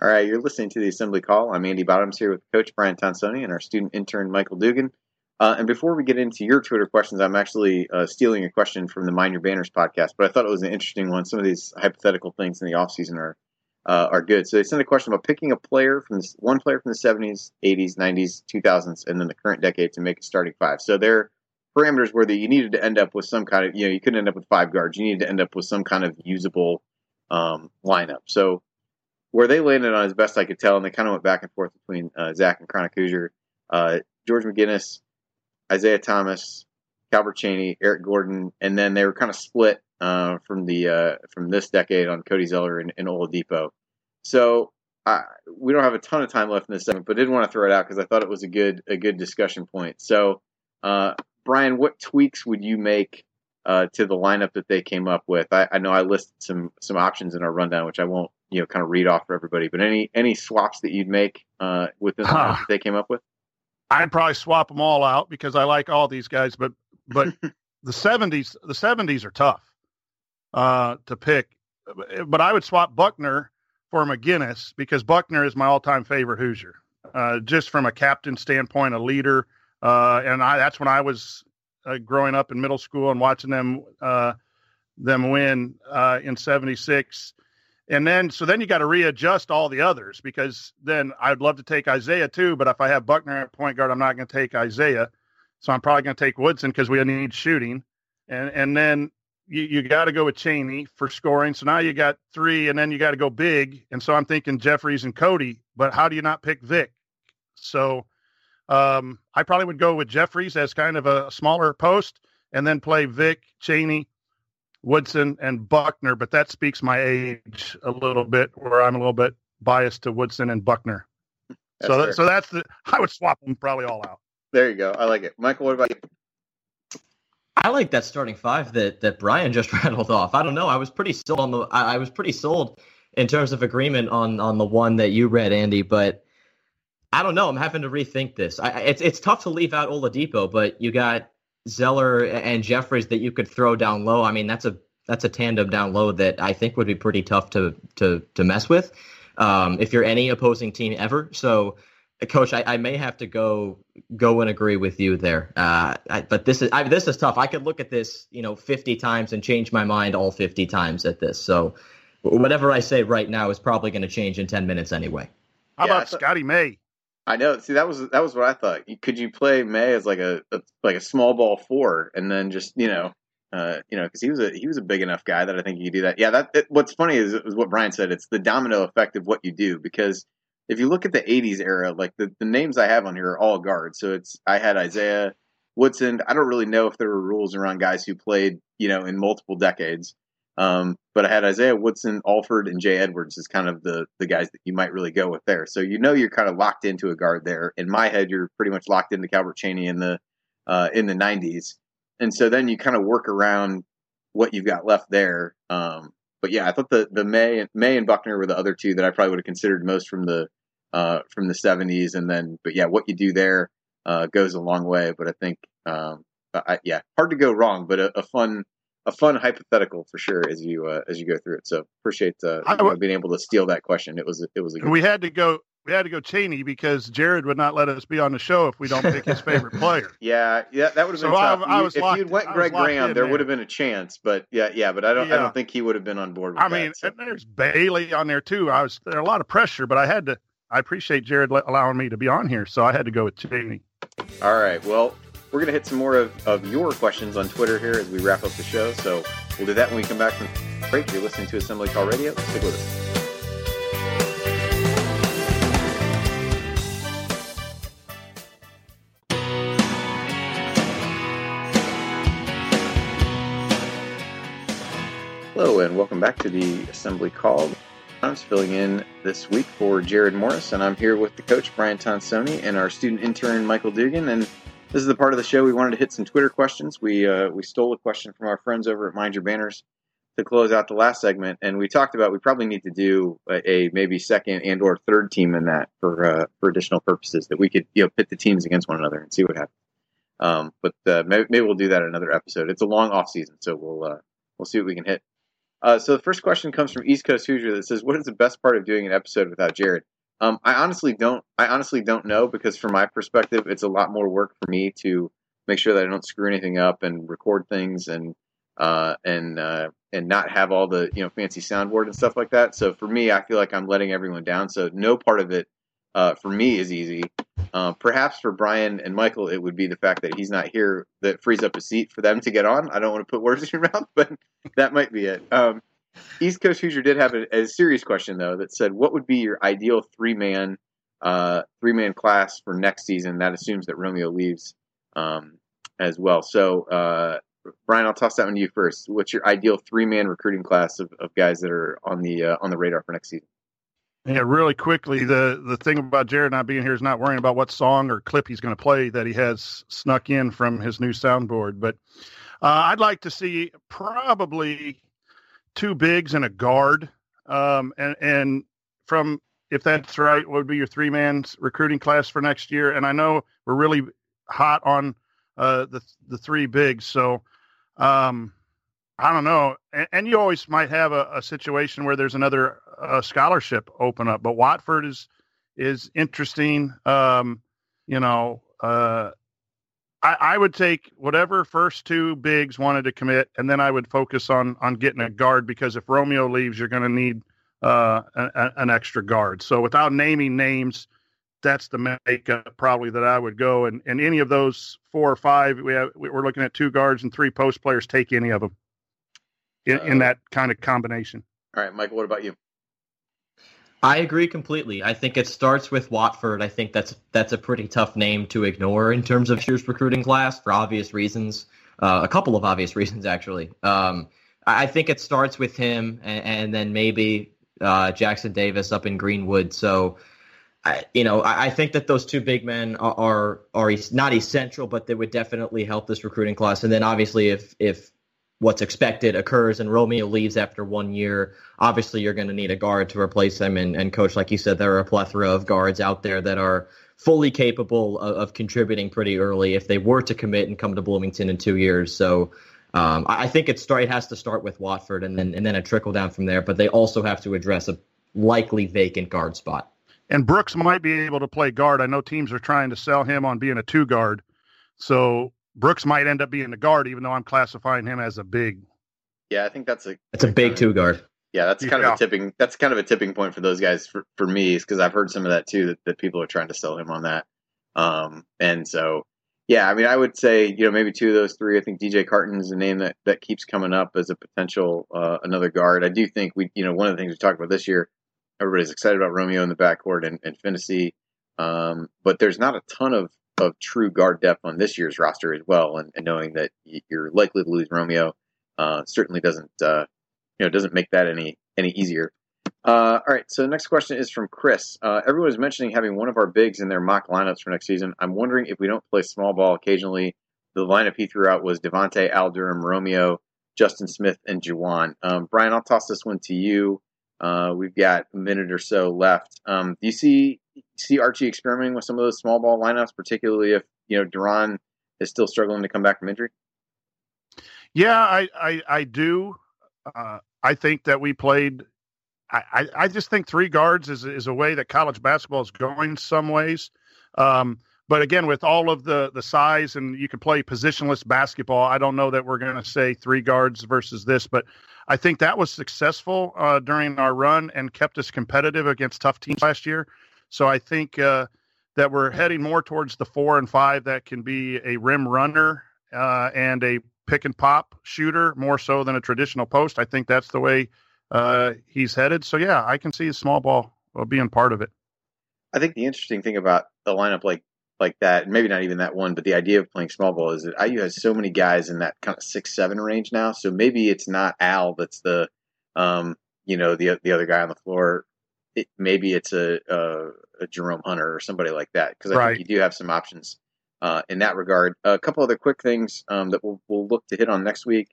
All right, you're listening to the Assembly Call. I'm Andy Bottoms here with Coach Brian Tonsoni and our student intern Michael Dugan. Uh, and before we get into your Twitter questions, I'm actually uh, stealing a question from the Mind Your Banners podcast, but I thought it was an interesting one. Some of these hypothetical things in the offseason are uh, are good. So they sent a question about picking a player from this, one player from the 70s, 80s, 90s, 2000s, and then the current decade to make a starting five. So they're parameters where you needed to end up with some kind of, you know, you couldn't end up with five guards. You needed to end up with some kind of usable um, lineup. So where they landed on, as best I could tell, and they kind of went back and forth between uh, Zach and Chronic Hoosier, uh, George McGinnis, Isaiah Thomas, Calbert Cheaney, Eric Gordon, and then they were kind of split uh, from the uh, from this decade on Cody Zeller and, and Oladipo. So we don't have a ton of time left in this segment, but I did want to throw it out because I thought it was a good a good discussion point. So uh, Brian, what tweaks would you make uh, to the lineup that they came up with? I, I, know I listed some some options in our rundown, which I won't you know kind of read off for everybody. But any any swaps that you'd make uh, within the lineup that they came up with? I'd probably swap them all out because I like all these guys, but but the seventies the seventies are tough uh, to pick. But I would swap Buckner for McGinnis because Buckner is my all time favorite Hoosier. Uh, just from a captain standpoint, a leader. Uh, and I, that's when I was uh, growing up in middle school and watching them uh, them win uh, in '76. And then, so then you got to readjust all the others because then I'd love to take Isaiah too, but if I have Buckner at point guard, I'm not going to take Isaiah. So I'm probably going to take Woodson because we need shooting. And and then you, you got to go with Cheaney for scoring. So now you got three, and then you got to go big. And so I'm thinking Jeffries and Cody, but how do you not pick Vic? So um, I probably would go with Jeffries as kind of a smaller post and then play Vic, Cheaney, Woodson, and Buckner. But that speaks my age a little bit, where I'm a little bit biased to Woodson and Buckner. That's so, that, so that's the. I would swap them probably all out. There you go. I like it, Michael. What about you? I like that starting five that that Brian just rattled off. I don't know. I was pretty sold on the. I, I was pretty sold in terms of agreement on on the one that you read, Andy, but I don't know. I'm having to rethink this. I, it's it's tough to leave out Oladipo, but you got Zeller and Jeffries that you could throw down low. I mean, that's a that's a tandem down low that I think would be pretty tough to to to mess with um, if you're any opposing team ever. So, Coach, I, I, may have to go go and agree with you there. Uh, I, but this is I, this is tough. I could look at this, you know, 50 times and change my mind all 50 times at this. So, whatever I say right now is probably going to change in 10 minutes anyway. How yeah, about Scotty May? I know. See, that was that was what I thought. Could you play May as like a, a like a small ball four, and then just you know, uh, you know, because he was a he was a big enough guy that I think you could do that. Yeah, that it, what's funny is, is what Brian said. It's the domino effect of what you do because if you look at the '80s era, like the, the names I have on here are all guards. So it's I had Isaiah Woodson. I don't really know if there were rules around guys who played you know in multiple decades. Um, but I had Isaiah Woodson, Alford, and Jay Edwards as kind of the the guys that you might really go with there. So you know you're kind of locked into a guard there. In my head, you're pretty much locked into Calbert Cheaney in the uh, in the '90s, and so then you kind of work around what you've got left there. Um, but yeah, I thought the the May May and Buckner were the other two that I probably would have considered most from the uh, from the '70s, and then but yeah, what you do there uh, goes a long way. But I think um, I, yeah, hard to go wrong, but a, a fun a fun hypothetical for sure as you uh, as you go through it. So appreciate uh, w- being able to steal that question. It was it was a we had to go we had to go Cheaney because Jerod would not let us be on the show if we don't pick his favorite player. Yeah, yeah, that would have been so tough. I, I was you, if you'd went Greg Graham, there would have been a chance. But yeah, yeah, but I don't yeah. I don't think he would have been on board. I that, mean, so. there's Bailey on there too. I was there a lot of pressure, but I had to. I appreciate Jerod allowing me to be on here, so I had to go with Cheaney. All right, well, we're going to hit some more of, of your questions on Twitter here as we wrap up the show. So we'll do that when we come back from break. You're listening to Assembly Call Radio. Stick with us. Hello, and welcome back to the Assembly Call. I'm filling in this week for Jerod Morris, and I'm here with the coach, Brian Tonsoni, and our student intern, Michael Dugan. And this is the part of the show we wanted to hit some Twitter questions. We uh, we stole a question from our friends over at Mind Your Banners to close out the last segment, and we talked about we probably need to do a, a maybe second and or third team in that for uh, for additional purposes that we could you know pit the teams against one another and see what happens. Um, but uh, maybe, maybe, we'll do that in another episode. It's a long off season, so we'll uh, we'll see what we can hit. Uh, so the first question comes from East Coast Hoosier that says, "What is the best part of doing an episode without Jerod?" Um, I honestly don't. I honestly don't know because from my perspective, it's a lot more work for me to make sure that I don't screw anything up and record things and uh, and uh, and not have all the you know fancy soundboard and stuff like that. So for me, I feel like I'm letting everyone down. So no part of it uh, for me is easy. Uh, perhaps for Brian and Michael, it would be the fact that he's not here that frees up a seat for them to get on. I don't want to put words in your mouth, but that might be it. Um, East Coast Hoosier did have a, a, serious question though that said, "What would be your ideal three man uh, three man class for next season?" That assumes that Romeo leaves um, as well. So, uh, Brian, I'll toss that one to you first. What's your ideal three man recruiting class of, of guys that are on the uh, on the radar for next season? Yeah, really quickly. The the thing about Jerod not being here is not worrying about what song or clip he's going to play that he has snuck in from his new soundboard. But uh, I'd like to see probably two bigs and a guard. Um, and, and from, if that's right, what would be your three man recruiting class for next year? And I know we're really hot on uh, the, the three bigs. So, um, I don't know. And, and, you always might have a, a situation where there's another uh, scholarship open up, but Watford is, is interesting. Um, you know, uh, I, I, would take whatever first two bigs wanted to commit, and then I would focus on on getting a guard because if Romeo leaves, you're going to need uh, a, an extra guard. So without naming names, that's the makeup probably that I would go. And and any of those four or five, we have we're looking at two guards and three post players. Take any of them in, uh, in that kind of combination. All right, Michael. What about you? I agree completely. I think it starts with Watford. I think that's that's a pretty tough name to ignore in terms of year's recruiting class for obvious reasons. Uh, a couple of obvious reasons, actually. Um, I think it starts with him, and, and then maybe uh, Jackson Davis up in Greenwood. So, I, you know, I, I, think that those two big men are, are are not essential, but they would definitely help this recruiting class. And then obviously, if if what's expected occurs and Romeo leaves after one year, obviously you're going to need a guard to replace him. And, and coach, like you said, there are a plethora of guards out there that are fully capable of, of contributing pretty early if they were to commit and come to Bloomington in two years. So um, I think it start it has to start with Watford and then and then a trickle down from there. But they also have to address a likely vacant guard spot. And Brooks might be able to play guard. I know teams are trying to sell him on being a two guard. So Brooks might end up being the guard, even though I'm classifying him as a big. Yeah, I think that's a it's a big two guard. Yeah, that's kind yeah. of a tipping. That's kind of a tipping point for those guys for for me, because I've heard some of that too. That, that people are trying to sell him on that. Um, and so, yeah, I mean, I would say you know maybe two of those three. I think DJ Carton is a name that that keeps coming up as a potential uh, another guard. I do think we, you know, one of the things we talked about this year, everybody's excited about Romeo in the backcourt and, and Phinisee, um, but there's not a ton of of true guard depth on this year's roster as well. And, and knowing that you're likely to lose Romeo uh, certainly doesn't uh, you know doesn't make that any any easier. Uh, all right, so the next question is from Chris. Uh, everyone is mentioning having one of our bigs in their mock lineups for next season. I'm wondering if we don't play small ball occasionally. The lineup he threw out was Devonte, Al Durham, Romeo, Justin Smith, and Juwan. Um, Brian, I'll toss this one to you. Uh, we've got a minute or so left. Um, do you see see Archie experimenting with some of those small ball lineups, particularly if you know De'Ron is still struggling to come back from injury? Yeah, I I, I do. Uh, I think that we played. I, I just think three guards is is a way that college basketball is going some ways. Um, but again, with all of the the size and you can play positionless basketball, I don't know that we're going to say three guards versus this, but I think that was successful uh, during our run and kept us competitive against tough teams last year. So I think uh, that we're heading more towards the four and five that can be a rim runner uh, and a pick and pop shooter more so than a traditional post. I think that's the way uh, he's headed. So yeah, I can see a small ball uh, being part of it. I think the interesting thing about the lineup like like that, maybe not even that one, but the idea of playing small ball is that IU has so many guys in that kind of six seven range now. So maybe it's not Al that's the um, you know the the other guy on the floor it, maybe it's a, a, a, Jerome Hunter or somebody like that because I right. think you do have some options uh, in that regard. A couple other quick things um, that we'll, we'll look to hit on next week.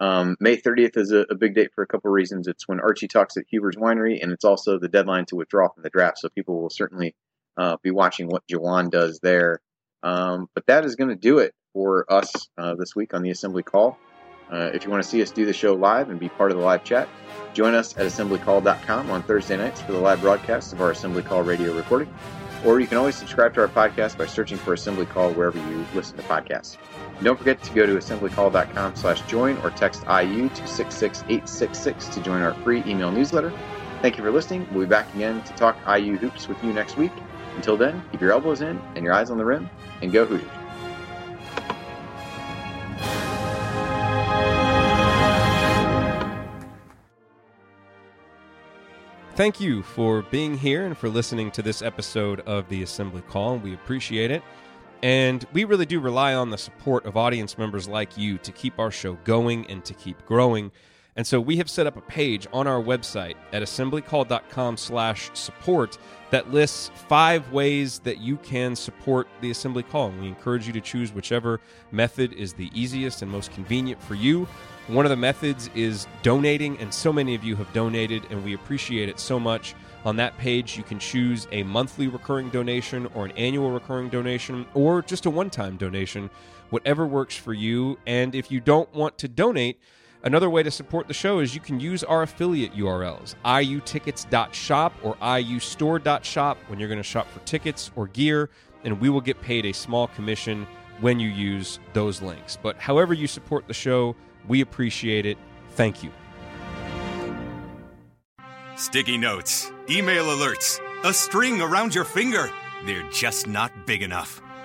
Um, May 30th is a, a, big date for a couple of reasons. It's when Archie talks at Huber's Winery, and it's also the deadline to withdraw from the draft. So people will certainly uh, be watching what Juwan does there. Um, but that is going to do it for us uh, this week on the Assembly Call. Uh, if you want to see us do the show live and be part of the live chat, join us at assemblycall.com on Thursday nights for the live broadcast of our Assembly Call radio recording. Or you can always subscribe to our podcast by searching for Assembly Call wherever you listen to podcasts. And don't forget to go to assemblycall.com slash join or text IU to 66866 to join our free email newsletter. Thank you for listening. We'll be back again to talk IU hoops with you next week. Until then, keep your elbows in and your eyes on the rim, and go Hoosiers. Thank you for being here and for listening to this episode of the Assembly Call. We appreciate it. And we really do rely on the support of audience members like you to keep our show going and to keep growing. And so we have set up a page on our website at assemblycall.com slash support that lists five ways that you can support the assembly call. And we encourage you to choose whichever method is the easiest and most convenient for you. One of the methods is donating, and so many of you have donated, and we appreciate it so much. On that page, you can choose a monthly recurring donation or an annual recurring donation or just a one time donation, whatever works for you. And if you don't want to donate, Another way to support the show is you can use our affiliate URLs, iutickets.shop or iustore.shop when you're going to shop for tickets or gear, and we will get paid a small commission when you use those links. But however you support the show, we appreciate it. Thank you. Sticky notes, email alerts, a string around your finger. They're just not big enough.